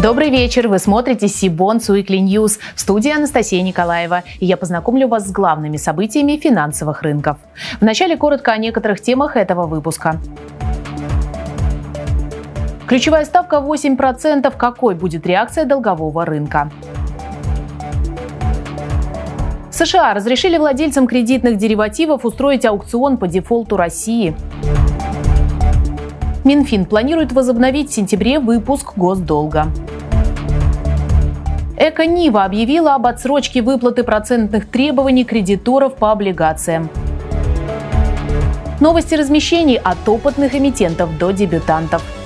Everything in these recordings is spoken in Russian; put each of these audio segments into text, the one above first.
Добрый вечер. Вы смотрите Cbonds Weekly News. В студии Анастасия Николаева. И я познакомлю вас с главными событиями финансовых рынков. Вначале коротко о некоторых темах этого выпуска. Ключевая ставка 8%. Какой будет реакция долгового рынка? США разрешили владельцам кредитных деривативов устроить аукцион по дефолту России. Минфин планирует возобновить в сентябре выпуск госдолга. Эко-Нива объявила об отсрочке выплаты процентных требований кредиторов по облигациям. Новости размещений от опытных эмитентов до дебютантов –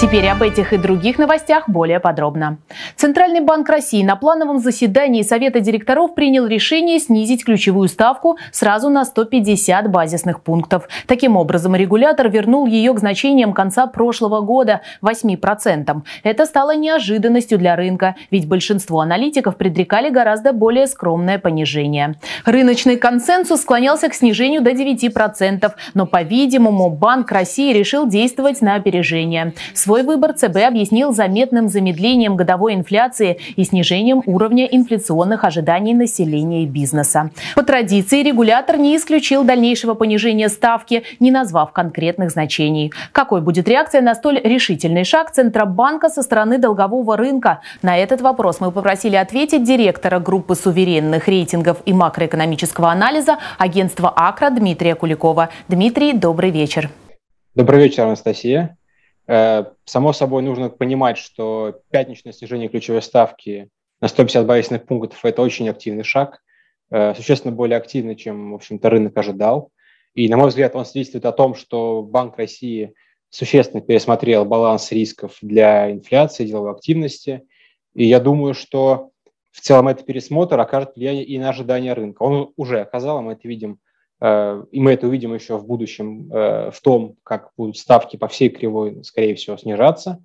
Теперь об этих и других новостях более подробно. Центральный банк России на плановом заседании Совета директоров принял решение снизить ключевую ставку сразу на 150 базисных пунктов. Таким образом, регулятор вернул ее к значениям конца прошлого года – 8%. Это стало неожиданностью для рынка, ведь большинство аналитиков предрекали гораздо более скромное понижение. Рыночный консенсус склонялся к снижению до 9%, но, по-видимому, Банк России решил действовать на опережение. Свой выбор ЦБ объяснил заметным замедлением годовой инфляции и снижением уровня инфляционных ожиданий населения и бизнеса. По традиции регулятор не исключил дальнейшего понижения ставки, не назвав конкретных значений. Какой будет реакция на столь решительный шаг Центробанка со стороны долгового рынка? На этот вопрос мы попросили ответить директора группы суверенных рейтингов и макроэкономического анализа агентства АКРА Дмитрия Куликова. Дмитрий, добрый вечер. Добрый вечер, Анастасия. Э, само собой, нужно понимать, что пятничное снижение ключевой ставки на 150 базисных пунктов – это очень активный шаг, э, существенно более активный, чем, в общем-то, рынок ожидал. И, на мой взгляд, он свидетельствует о том, что Банк России существенно пересмотрел баланс рисков для инфляции, деловой активности. И я думаю, что в целом этот пересмотр окажет влияние и на ожидания рынка. Он уже оказал, мы это видим и мы это увидим еще в будущем э, в том, как будут ставки по всей кривой, скорее всего, снижаться.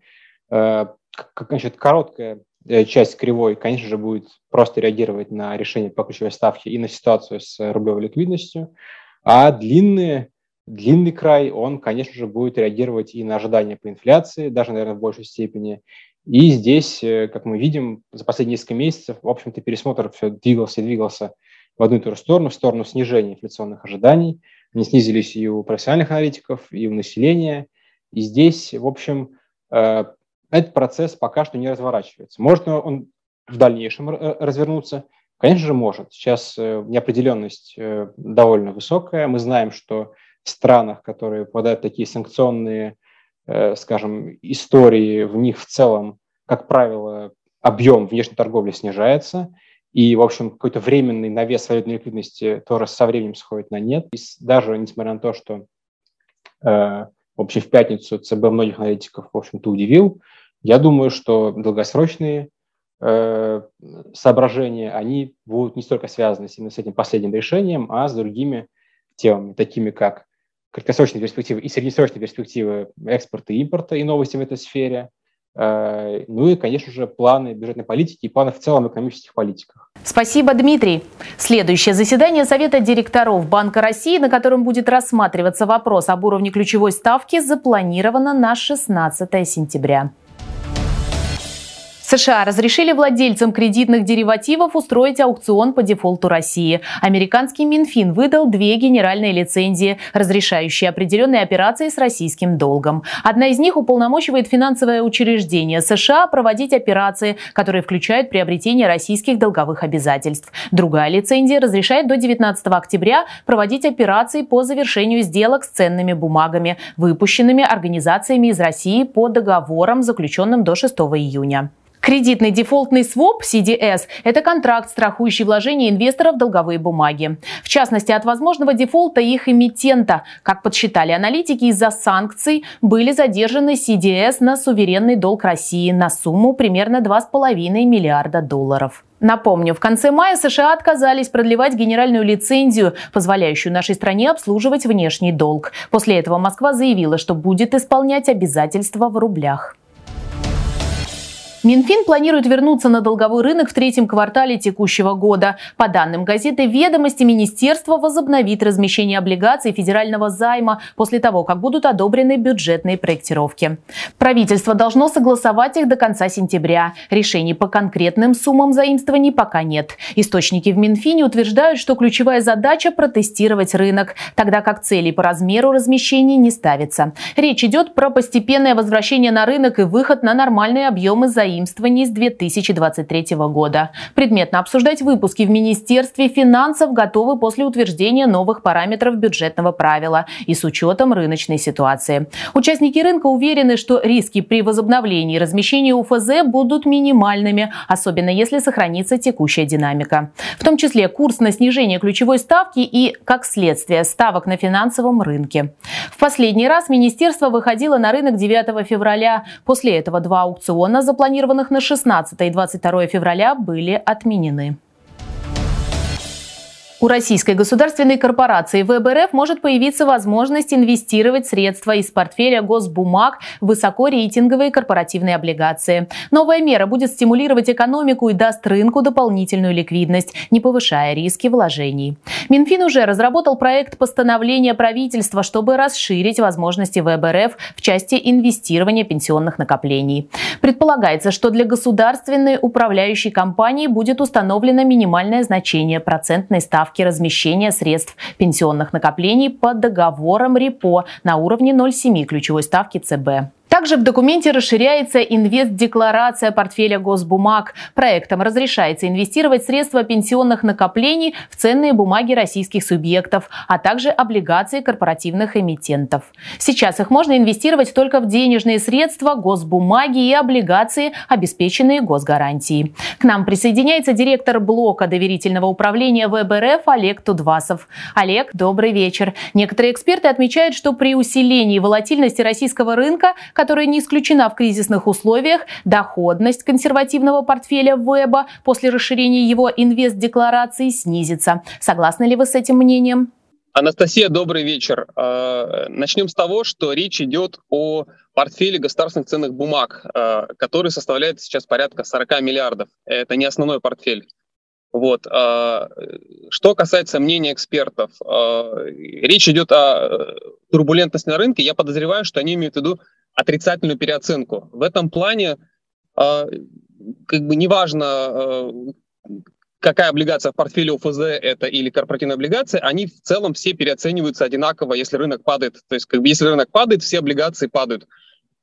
Э, как, значит, короткая часть кривой, конечно же, будет просто реагировать на решение по ключевой ставке и на ситуацию с рублевой ликвидностью, а длинные, длинный край, он, конечно же, будет реагировать и на ожидания по инфляции, даже, наверное, в большей степени. И здесь, как мы видим, за последние несколько месяцев, в общем-то, пересмотр все двигался и двигался в одну и ту же сторону, в сторону снижения инфляционных ожиданий. Они снизились и у профессиональных аналитиков, и у населения. И здесь, в общем, э, этот процесс пока что не разворачивается. Может он в дальнейшем развернуться? Конечно же, может. Сейчас э, неопределенность э, довольно высокая. Мы знаем, что в странах, которые попадают в такие санкционные, скажем, истории, в них в целом, как правило, объем внешней торговли снижается. И, в общем, какой-то временный навес валютной ликвидности тоже со временем сходит на нет. И даже несмотря на то, что э, в общем, в пятницу ЦБ многих аналитиков, в общем-то, удивил, я думаю, что долгосрочные э, соображения, они будут не столько связаны именно с этим последним решением, а с другими темами, такими как краткосрочные перспективы и среднесрочные перспективы экспорта и импорта и новости в этой сфере – ну и, конечно же, планы бюджетной политики и планы в целом экономических политиках. Спасибо, Дмитрий. Следующее заседание Совета директоров Банка России, на котором будет рассматриваться вопрос об уровне ключевой ставки, запланировано на 16 сентября. США разрешили владельцам кредитных деривативов устроить аукцион по дефолту России. Американский Минфин выдал две генеральные лицензии, разрешающие определенные операции с российским долгом. Одна из них уполномочивает финансовое учреждение США проводить операции, которые включают приобретение российских долговых обязательств. Другая лицензия разрешает до 19 октября проводить операции по завершению сделок с ценными бумагами, выпущенными организациями из России по договорам, заключенным до 6 июня. Кредитный дефолтный своп CDS – это контракт, страхующий вложения инвесторов в долговые бумаги. В частности, от возможного дефолта их эмитента. Как подсчитали аналитики, из-за санкций были задержаны CDS на суверенный долг России на сумму примерно 2,5 миллиарда долларов. Напомню, в конце мая США отказались продлевать генеральную лицензию, позволяющую нашей стране обслуживать внешний долг. После этого Москва заявила, что будет исполнять обязательства в рублях. Минфин планирует вернуться на долговой рынок в третьем квартале текущего года. По данным газеты «Ведомости», Министерство возобновит размещение облигаций федерального займа после того, как будут одобрены бюджетные проектировки. Правительство должно согласовать их до конца сентября. Решений по конкретным суммам заимствований пока нет. Источники в Минфине утверждают, что ключевая задача – протестировать рынок, тогда как цели по размеру размещений не ставится. Речь идет про постепенное возвращение на рынок и выход на нормальные объемы заимствований заимствований с 2023 года. Предметно обсуждать выпуски в Министерстве финансов готовы после утверждения новых параметров бюджетного правила и с учетом рыночной ситуации. Участники рынка уверены, что риски при возобновлении размещения УФЗ будут минимальными, особенно если сохранится текущая динамика. В том числе курс на снижение ключевой ставки и, как следствие, ставок на финансовом рынке. В последний раз министерство выходило на рынок 9 февраля. После этого два аукциона запланированы запланированных на 16 и 22 февраля, были отменены. У Российской государственной корпорации ВБРФ может появиться возможность инвестировать средства из портфеля госбумаг в высокорейтинговые корпоративные облигации. Новая мера будет стимулировать экономику и даст рынку дополнительную ликвидность, не повышая риски вложений. Минфин уже разработал проект постановления правительства, чтобы расширить возможности ВБРФ в части инвестирования пенсионных накоплений. Предполагается, что для государственной управляющей компании будет установлено минимальное значение процентной ставки ставки размещения средств пенсионных накоплений по договорам РЕПО на уровне 0,7 ключевой ставки ЦБ. Также в документе расширяется инвест-декларация портфеля госбумаг. Проектом разрешается инвестировать средства пенсионных накоплений в ценные бумаги российских субъектов, а также облигации корпоративных эмитентов. Сейчас их можно инвестировать только в денежные средства, госбумаги и облигации, обеспеченные госгарантией. К нам присоединяется директор блока доверительного управления ВБРФ Олег Тудвасов. Олег, добрый вечер. Некоторые эксперты отмечают, что при усилении волатильности российского рынка, которая не исключена в кризисных условиях, доходность консервативного портфеля Веба после расширения его инвест-декларации снизится. Согласны ли вы с этим мнением? Анастасия, добрый вечер. А, начнем с того, что речь идет о портфеле государственных ценных бумаг, а, который составляет сейчас порядка 40 миллиардов. Это не основной портфель. Вот. А, что касается мнения экспертов, речь идет о турбулентности на рынке. Я подозреваю, что они имеют в виду отрицательную переоценку. В этом плане э, как бы неважно, э, какая облигация в портфеле УФЗ это или корпоративная облигация, они в целом все переоцениваются одинаково, если рынок падает. То есть как бы, если рынок падает, все облигации падают.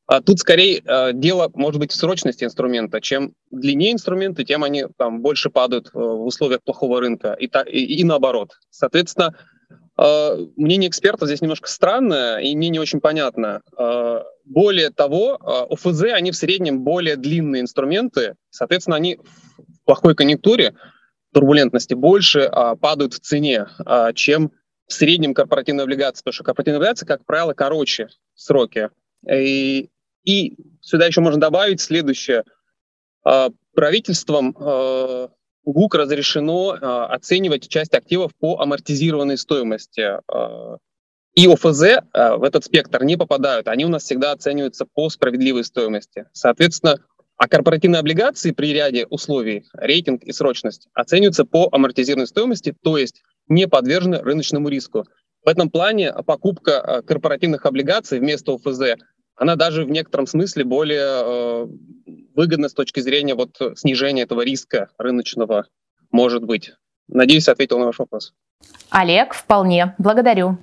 А тут скорее э, дело может быть в срочности инструмента. Чем длиннее инструменты, тем они там больше падают э, в условиях плохого рынка и, та, и, и наоборот. Соответственно, мнение экспертов здесь немножко странное и мне не очень понятно. Э, более того, а, ОФЗ, они в среднем более длинные инструменты, соответственно, они в плохой конъюнктуре, турбулентности больше а, падают в цене, а, чем в среднем корпоративной облигации, потому что корпоративные облигации, как правило, короче сроки. И, и сюда еще можно добавить следующее. Правительством ГУК разрешено оценивать часть активов по амортизированной стоимости и ОФЗ э, в этот спектр не попадают. Они у нас всегда оцениваются по справедливой стоимости. Соответственно, а корпоративные облигации при ряде условий, рейтинг и срочность, оцениваются по амортизированной стоимости, то есть не подвержены рыночному риску. В этом плане покупка э, корпоративных облигаций вместо ОФЗ, она даже в некотором смысле более э, выгодна с точки зрения вот снижения этого риска рыночного может быть. Надеюсь, ответил на ваш вопрос. Олег, вполне. Благодарю.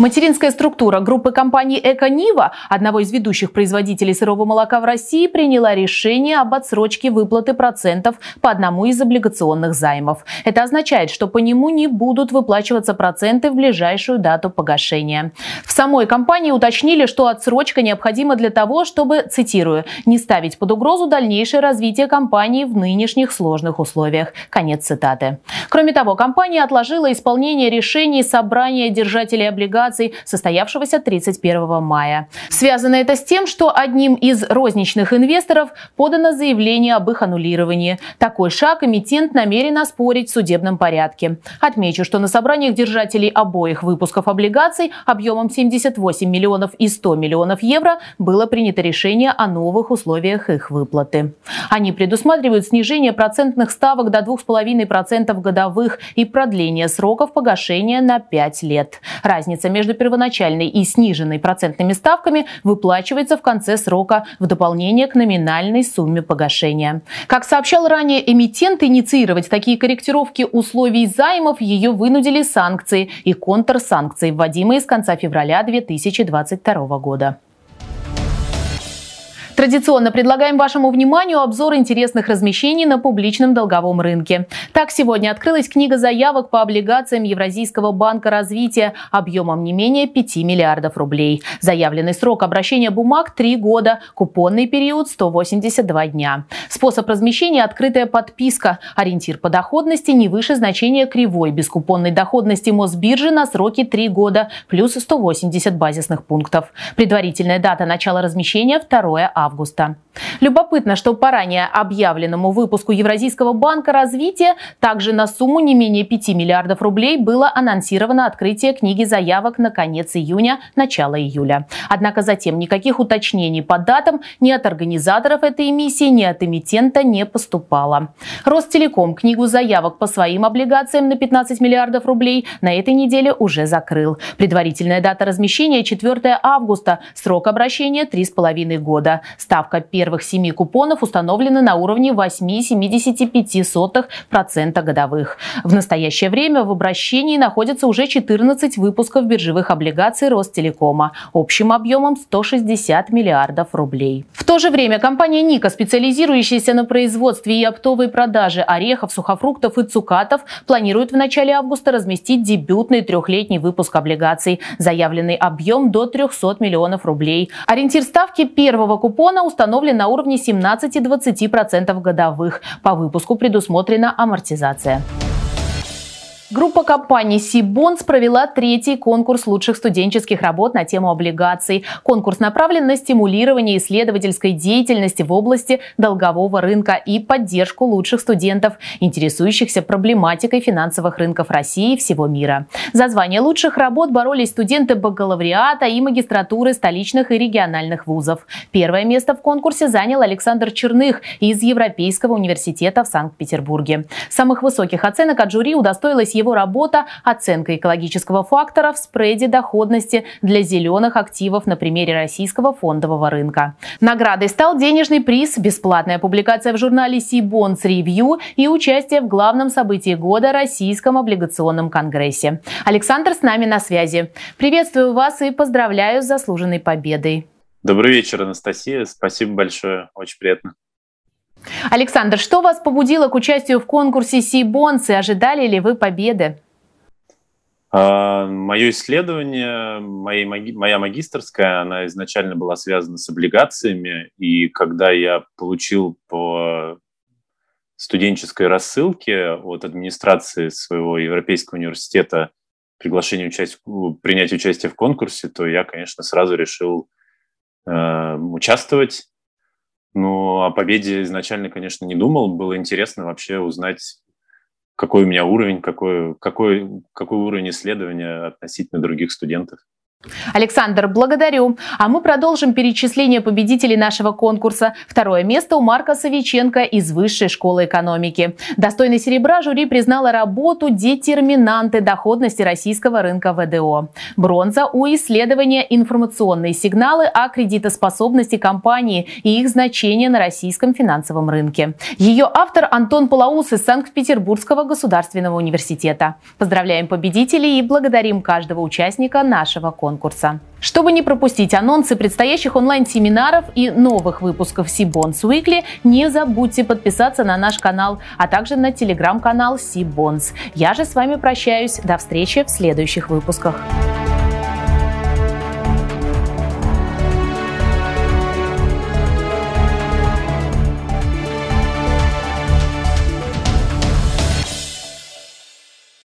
Материнская структура группы компаний «Эко-Нива», одного из ведущих производителей сырого молока в России, приняла решение об отсрочке выплаты процентов по одному из облигационных займов. Это означает, что по нему не будут выплачиваться проценты в ближайшую дату погашения. В самой компании уточнили, что отсрочка необходима для того, чтобы, цитирую, «не ставить под угрозу дальнейшее развитие компании в нынешних сложных условиях». Конец цитаты. Кроме того, компания отложила исполнение решений собрания держателей облигаций облигаций, состоявшегося 31 мая. Связано это с тем, что одним из розничных инвесторов подано заявление об их аннулировании. Такой шаг эмитент намерен оспорить в судебном порядке. Отмечу, что на собраниях держателей обоих выпусков облигаций объемом 78 миллионов и 100 миллионов евро было принято решение о новых условиях их выплаты. Они предусматривают снижение процентных ставок до 2,5% годовых и продление сроков погашения на 5 лет. Разница между первоначальной и сниженной процентными ставками выплачивается в конце срока в дополнение к номинальной сумме погашения. Как сообщал ранее эмитент, инициировать такие корректировки условий займов ее вынудили санкции и контрсанкции, вводимые с конца февраля 2022 года. Традиционно предлагаем вашему вниманию обзор интересных размещений на публичном долговом рынке. Так, сегодня открылась книга заявок по облигациям Евразийского банка развития объемом не менее 5 миллиардов рублей. Заявленный срок обращения бумаг – 3 года, купонный период – 182 дня. Способ размещения – открытая подписка. Ориентир по доходности не выше значения кривой бескупонной доходности Мосбиржи на сроки 3 года, плюс 180 базисных пунктов. Предварительная дата начала размещения – 2 августа августа. Любопытно, что по ранее объявленному выпуску Евразийского банка развития также на сумму не менее 5 миллиардов рублей было анонсировано открытие книги заявок на конец июня, начало июля. Однако затем никаких уточнений по датам ни от организаторов этой эмиссии, ни от эмитента не поступало. Ростелеком книгу заявок по своим облигациям на 15 миллиардов рублей на этой неделе уже закрыл. Предварительная дата размещения 4 августа, срок обращения 3,5 года. Ставка первых семи купонов установлена на уровне 8,75% годовых. В настоящее время в обращении находятся уже 14 выпусков биржевых облигаций Ростелекома общим объемом 160 миллиардов рублей. В то же время компания Ника, специализирующаяся на производстве и оптовой продаже орехов, сухофруктов и цукатов, планирует в начале августа разместить дебютный трехлетний выпуск облигаций. Заявленный объем до 300 миллионов рублей. Ориентир ставки первого купона купона установлен на уровне 17-20% годовых. По выпуску предусмотрена амортизация. Группа компаний Сибонс провела третий конкурс лучших студенческих работ на тему облигаций. Конкурс направлен на стимулирование исследовательской деятельности в области долгового рынка и поддержку лучших студентов, интересующихся проблематикой финансовых рынков России и всего мира. За звание лучших работ боролись студенты бакалавриата и магистратуры столичных и региональных вузов. Первое место в конкурсе занял Александр Черных из Европейского университета в Санкт-Петербурге. Самых высоких оценок от жюри удостоилась его работа «Оценка экологического фактора в спреде доходности для зеленых активов на примере российского фондового рынка». Наградой стал денежный приз, бесплатная публикация в журнале Сибонс Review и участие в главном событии года – Российском облигационном конгрессе. Александр с нами на связи. Приветствую вас и поздравляю с заслуженной победой. Добрый вечер, Анастасия. Спасибо большое. Очень приятно. Александр, что вас побудило к участию в конкурсе Сибонс и ожидали ли вы победы? А, Мое исследование, моя магистрская, она изначально была связана с облигациями, и когда я получил по студенческой рассылке от администрации своего Европейского университета приглашение участь, принять участие в конкурсе, то я, конечно, сразу решил э, участвовать. Но о победе изначально, конечно, не думал. Было интересно вообще узнать, какой у меня уровень, какой, какой, какой уровень исследования относительно других студентов. Александр, благодарю. А мы продолжим перечисление победителей нашего конкурса. Второе место у Марка Савиченко из Высшей школы экономики. Достойный серебра жюри признала работу «Детерминанты доходности российского рынка ВДО». Бронза у исследования «Информационные сигналы о кредитоспособности компании и их значения на российском финансовом рынке». Ее автор Антон Палаус из Санкт-Петербургского государственного университета. Поздравляем победителей и благодарим каждого участника нашего конкурса конкурса. Чтобы не пропустить анонсы предстоящих онлайн-семинаров и новых выпусков Сибонс Weekly, не забудьте подписаться на наш канал, а также на телеграм-канал Сибонс. Я же с вами прощаюсь. До встречи в следующих выпусках.